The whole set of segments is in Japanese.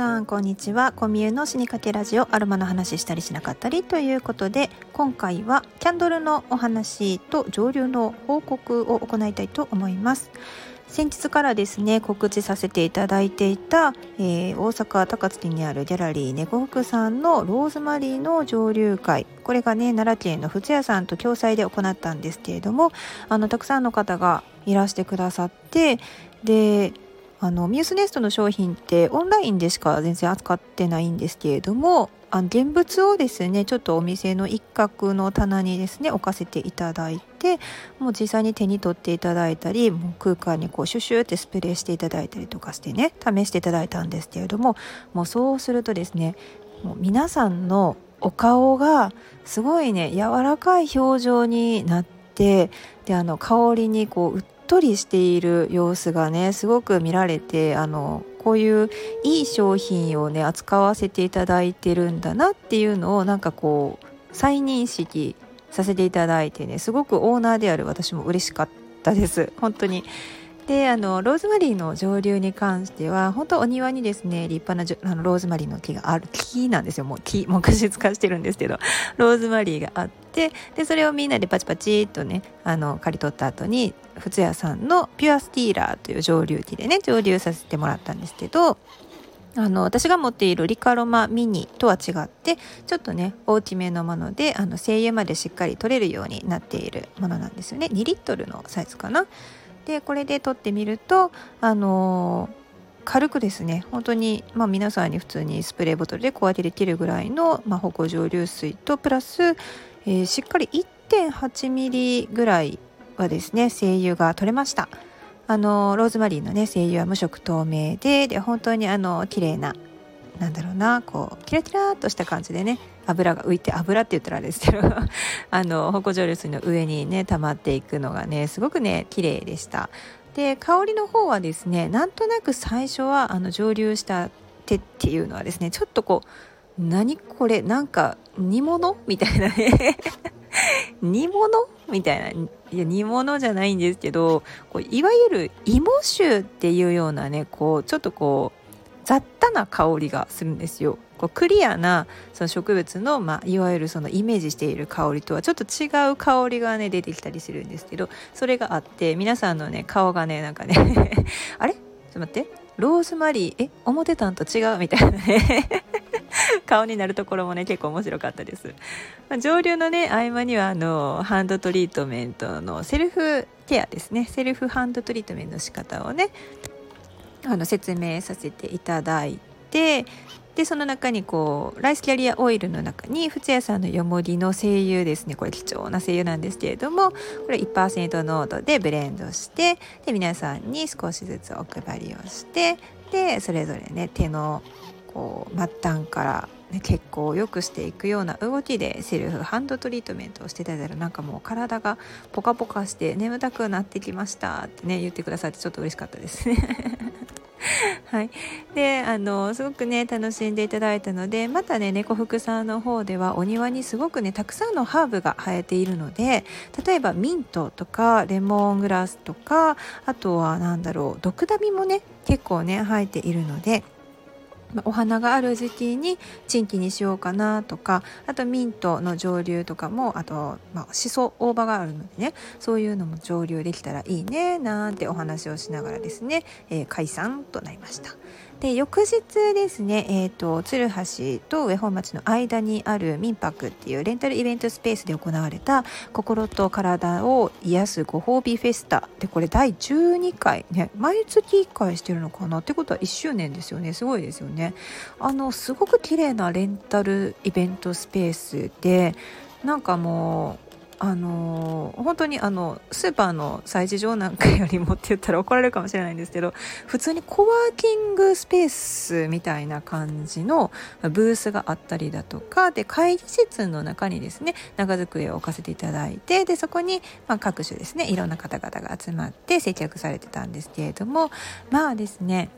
さんこんにちは。コミュの死にかけラジオアロマの話したりしなかったりということで今回はキャンドルのお話と上流の報告を行いたいと思います。先日からですね告知させていただいていた、えー、大阪高槻にあるギャラリー猫福さんのローズマリーの上流会。これがね奈良県の富津屋さんと共催で行ったんですけれどもあのたくさんの方がいらしてくださってであのミュースネストの商品ってオンラインでしか全然扱ってないんですけれどもあの現物をですねちょっとお店の一角の棚にですね置かせていただいてもう実際に手に取っていただいたりもう空間にこうシュシュってスプレーしていただいたりとかしてね試していただいたんですけれどももうそうするとですねもう皆さんのお顔がすごいね柔らかい表情になってであの香りにこうとりしている様子がねすごく見られてあのこういういい商品をね扱わせていただいてるんだなっていうのをなんかこう再認識させていただいてねすごくオーナーである私も嬉しかったです。本当にであのローズマリーの上流に関しては本当お庭にですね立派なあのローズマリーの木がある木なんですよ。もう木木質化してるんですけど。ローズマリーがあってでそれをみんなでパチパチっとねあの刈り取った後に富津屋さんのピュアスティーラーという蒸留機でね蒸留させてもらったんですけどあの私が持っているリカロマミニとは違ってちょっとね大きめのものであの精油までしっかり取れるようになっているものなんですよね。2リットルのサイズかな。でこれで取ってみるとあのー、軽くですね本当にまあ皆さんに普通にスプレーボトルで小分けできるぐらいの、まあ、歩行蒸留水とプラス、えー、しっかり1.8ミリぐらいはですね精油が取れました。あのローズマリーのね精油は無色透明でで本当にあの綺麗ななんだろうなこうキラキラっとした感じでね油が浮いて油って言ったらあれですけど あの芳香蒸留水の上にね溜まっていくのがねすごくね綺麗でした。で香りの方はですねなんとなく最初はあの蒸留した手っていうのはですねちょっとこう何これなんか煮物？みたいなね。煮物？みたいな。いや煮物じゃないんですけどこういわゆる芋臭っていうようなねこうちょっとこう雑多な香りがするんですよ。こうクリアなその植物の、まあ、いわゆるそのイメージしている香りとはちょっと違う香りがね出てきたりするんですけどそれがあって皆さんのね顔がねなんかね あれ？ちょっと待って。ローズマリー？え？思ってたんと違う？みたいなね。顔になるところもね結構面白かったです、まあ、上流のね合間にはあのハンドトリートメントのセルフケアですね。セルフハンドトリートメントの仕方をねあの説明させていただいてでその中にこうライスキャリアオイルの中に富津屋さんのよもぎの精油ですね。これ貴重な精油なんですけれどもこれ1%濃度でブレンドしてで皆さんに少しずつお配りをしてでそれぞれね手のこう末端からね、血行を良くしていくような動きでセルフハンドトリートメントをしていただいたらなんかもう体がポカポカして眠たくなってきましたってね言ってくださってちょっと嬉しかったです。ね はい、であのすごくね楽しんでいただいたのでまたね猫福さんの方ではお庭にすごくねたくさんのハーブが生えているので例えばミントとかレモングラスとかあとは何だろうドクダミもね結構ね生えているので。お花がある時期にチンキにしようかなとかあとミントの蒸留とかもあと、まあ、しそ大葉があるのでねそういうのも蒸留できたらいいねなんてお話をしながらですね、えー、解散となりました。で翌日ですね、えーと、鶴橋と上本町の間にある民泊っていうレンタルイベントスペースで行われた心と体を癒すご褒美フェスタ。でこれ第12回ね毎月1回してるのかなってことは1周年ですよね。すごいですよね。あのすごく綺麗なレンタルイベントスペースでなんかもうあの本当にあのスーパーの催事場なんかよりもって言ったら怒られるかもしれないんですけど普通にコワーキングスペースみたいな感じのブースがあったりだとかで会議室の中にですね長机を置かせていただいてでそこに、まあ、各種ですねいろんな方々が集まって接客されてたんですけれどもまあですね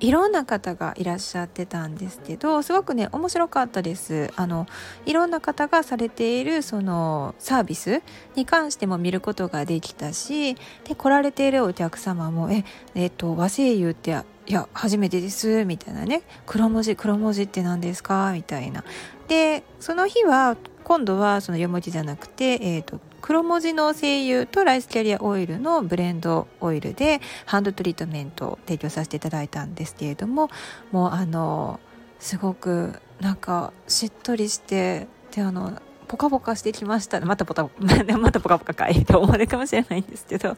いろんな方がいらっしゃってたんですけどすごくね面白かったですあのいろんな方がされているそのサービスに関しても見ることができたしで来られているお客様も「ええっと和声優っていや初めてです」みたいなね「黒文字黒文字って何ですか?」みたいな。でその日は今度はその4文字じゃなくて、えーと、黒文字の精油とライスキャリアオイルのブレンドオイルでハンドトリートメントを提供させていただいたんですけれどももうあのすごくなんかしっとりしてであのポカポカしてきました。またポカ またポカポカかい。と思われるかもしれないんですけど。っ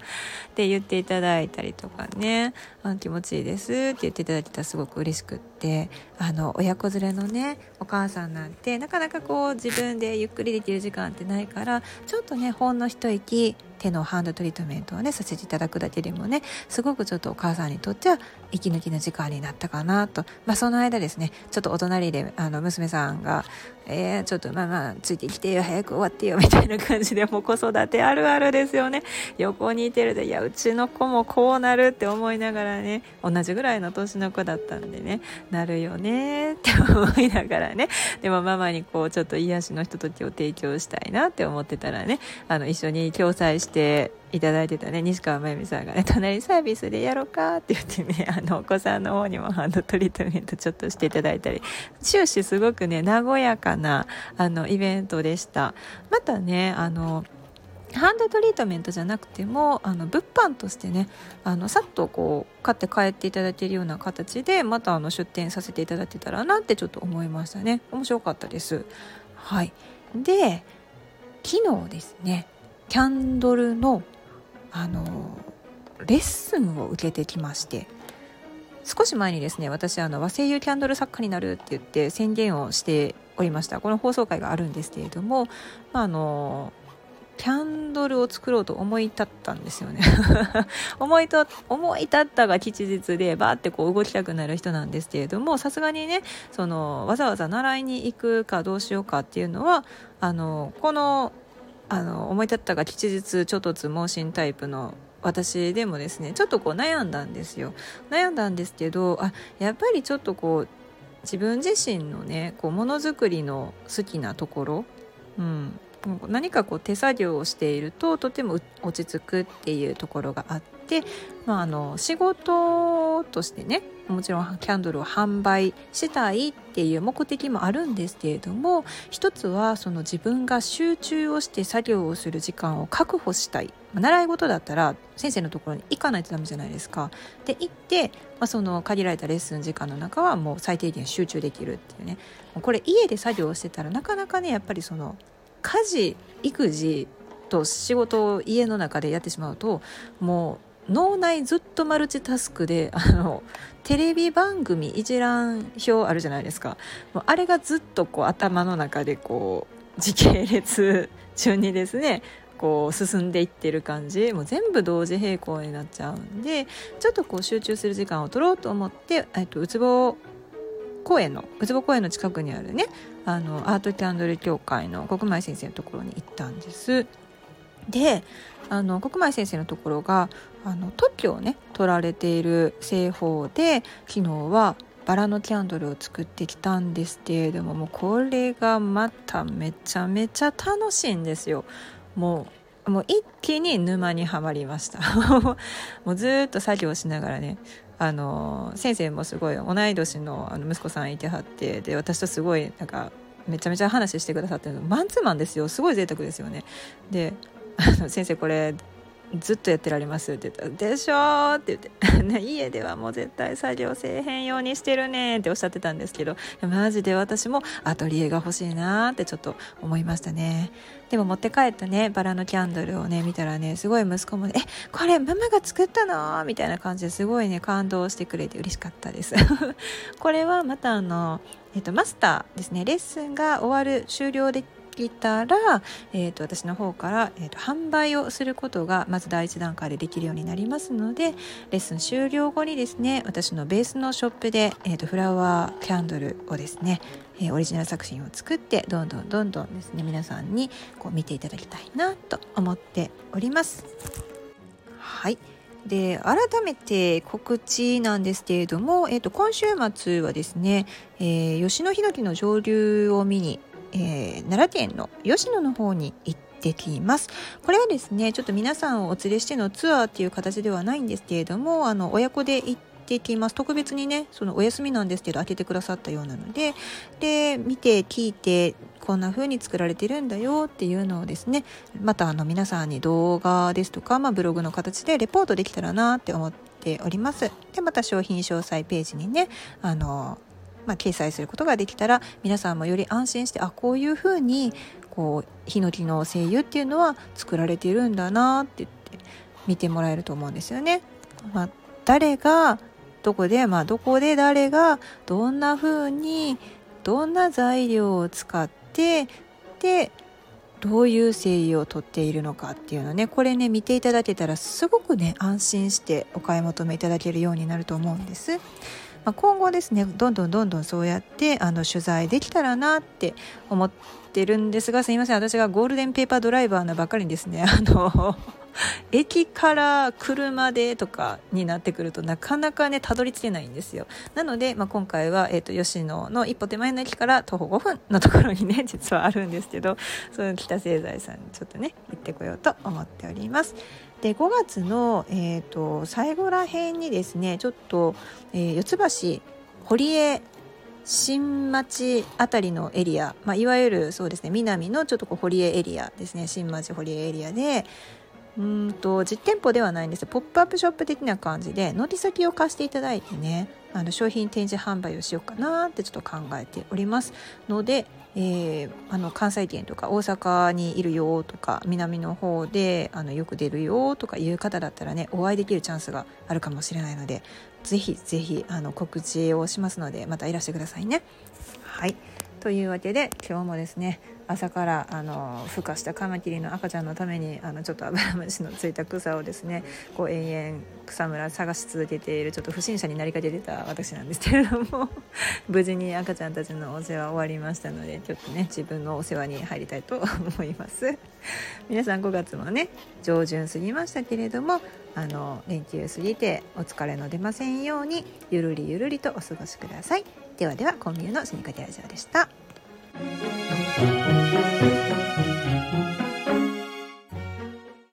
て言っていただいたりとかね。あ気持ちいいです。って言っていただいてたらすごく嬉しくて。ってあの親子連れのねお母さんなんてなかなかこう自分でゆっくりできる時間ってないからちょっとねほんの一息手のハンドトリートメントをねさせていただくだけでもねすごくちょっとお母さんにとっては息抜きの時間になったかなと、まあ、その間ですねちょっとお隣であの娘さんが「えー、ちょっとまあまあついてきてよ早く終わってよ」みたいな感じでもう子育てあるあるですよね。横にいてるでいやうちの子もこうなるって思いながらね同じぐらいの年の子だったんでね。なるよねって思いながらね。でもママにこうちょっと癒しのひとときを提供したいなって思ってたらねあの一緒に共催していただいてたね西川真由美さんがね隣サービスでやろうかって言ってねあのお子さんの方にもハンドトリートメントちょっとしていただいたり終始すごくね和やかなあのイベントでした。またねあのハンドトリートメントじゃなくてもあの物販としてねあのさっとこう買って帰っていただけるような形でまたあの出店させていただけたらなってちょっと思いましたね。面白かったです。はい。で昨日ですねキャンドルのあのレッスンを受けてきまして少し前にですね私あの和声優キャンドル作家になるって言って宣言をしておりました。この放送回があるんですけれども、まあ、あのキャンドルを作ろうと思い立ったんですよね。思いと思い立ったが吉日でバーってこう動きたくなる人なんですけれどもさすがにねそのわざわざ習いに行くかどうしようかっていうのはあのこのあの思い立ったが吉日ちょっつ盲信タイプの私でもですねちょっとこう悩んだんですよ。悩んだんですけどあやっぱりちょっとこう自分自身のねこうものづくりの好きなところ、うん、何かこう手作業をしているととても落ち着くっていうところがあって、まあ、あの仕事としてねもちろんキャンドルを販売したいっていう目的もあるんですけれども一つはその自分が集中をして作業をする時間を確保したい習い事だったら先生のところに行かないとダメじゃないですか。で行って、まあ、その限られたレッスン時間の中はもう最低限集中できるっていうねこれ家で作業してたらなかなかねやっぱりその家事育児と仕事を家の中でやってしまうともう脳内ずっとマルチタスクで あのテレビ番組一覧表あるじゃないですか。もうあれがずっとこう頭の中でこう時系列順にですねこう進んでいってる感じ。もう全部同時並行になっちゃうんでちょっとこう集中する時間を取ろうと思って、えっと、うつぼ公園のうつぼ公園の近くにあるねあのアートキャンドル協会の国前先生のところに行ったんです。であの国前先生のところがあの特許をね取られている製法で昨日はバラのキャンドルを作ってきたんですけれどももうこれがまためちゃめちゃ楽しいんですよ。もうもう一気に沼にはまりました もうずっと作業しながらねあの先生もすごい同い年のあの息子さんいてはってで私とすごいなんかめちゃめちゃ話してくださってるのマンツーマンですよ。すごい贅沢ですよね。であの先生これずっとやってられますって言ったら「でしょ?」って言って 家ではもう絶対作業せえへんようにしてるねっておっしゃってたんですけどマジで私もアトリエが欲しいなってちょっと思いましたねでも持って帰ったねバラのキャンドルをね見たらねすごい息子もね「えこれママが作ったの?」みたいな感じですごいね感動してくれて嬉しかったです これはまたあのえっと、マスターですねレッスンが終わる終了できたら、えーと、私の方から、えーと、販売をすることがまず第一段階でできるようになりますのでレッスン終了後にですね私のベースのショップで、えーと、フラワーキャンドルをですね、えー、オリジナル作品を作ってどんどんどんどんですね皆さんにこう見ていただきたいなと思っております。はいで改めて告知なんですけれども、えーと、今週末はですね、えー、吉野ヒノキの上流を見に、えー、奈良県の吉野の方に行ってきます。これはですねちょっと皆さんをお連れしてのツアーっていう形ではないんですけれどもあの親子で行ってきます。特別にねそのお休みなんですけど開けてくださったようなのでで見て聞いてこんな風に作られてるんだよっていうのをですねまたあの皆さんに動画ですとか、まあ、ブログの形でレポートできたらなって思っております。でまた商品詳細ページにねあのまあ、掲載することができたら皆さんもより安心してあこういうふうにこうヒノキの精油っていうのは作られているんだなって言って見てもらえると思うんですよね。まあ、誰がどこで、まあ、どこで誰がどんな風にどんな材料を使ってでどういう精油をとっているのかっていうのねこれね見ていただけたらすごくね安心してお買い求めいただけるようになると思うんです。まあ、今後ですねどんどんどんどんそうやってあの取材できたらなって思ってるんですがすいません。私がゴールデンペーパードライバーなばかりにですねあの 駅から車でとかになってくるとなかなかねたどり着けないんですよ。なので、まあ、今回は、えーと、吉野の一歩手前の駅から徒歩5分のところにね 実はあるんですけどその北製材さんにちょっとね行ってこようと思っております。で5月の、えーと、最後らへんにですねちょっと、えー、四ツ橋堀江新町あたりのエリア、まあ、いわゆるそうですね南のちょっとこう堀江エリアですね新町堀江エリアでうんと実店舗ではないんですポップアップショップ的な感じで乗り先を貸していただいてね。あの商品展示販売をしようかなってちょっと考えておりますので、えー、あの関西圏とか大阪にいるよとか南の方であのよく出るよとかいう方だったらねお会いできるチャンスがあるかもしれないのでぜひぜひあの告知をしますのでまたいらしてくださいね。はいというわけで今日もですね朝からあの孵化したカマキリの赤ちゃんのためにあのちょっとアブラムシのついた草をですねこう延々草むら探し続けているちょっと不審者になりかけてた私なんですけれども 無事に赤ちゃんたちのお世話終わりましたのでちょっとね自分のお世話に入りたいと思います。皆さん5月もね上旬過ぎましたけれどもあの連休過ぎてお疲れの出ませんようにゆるりゆるりとお過ごしください。ではではコンビニのスニーカテラジオでした。Thank you.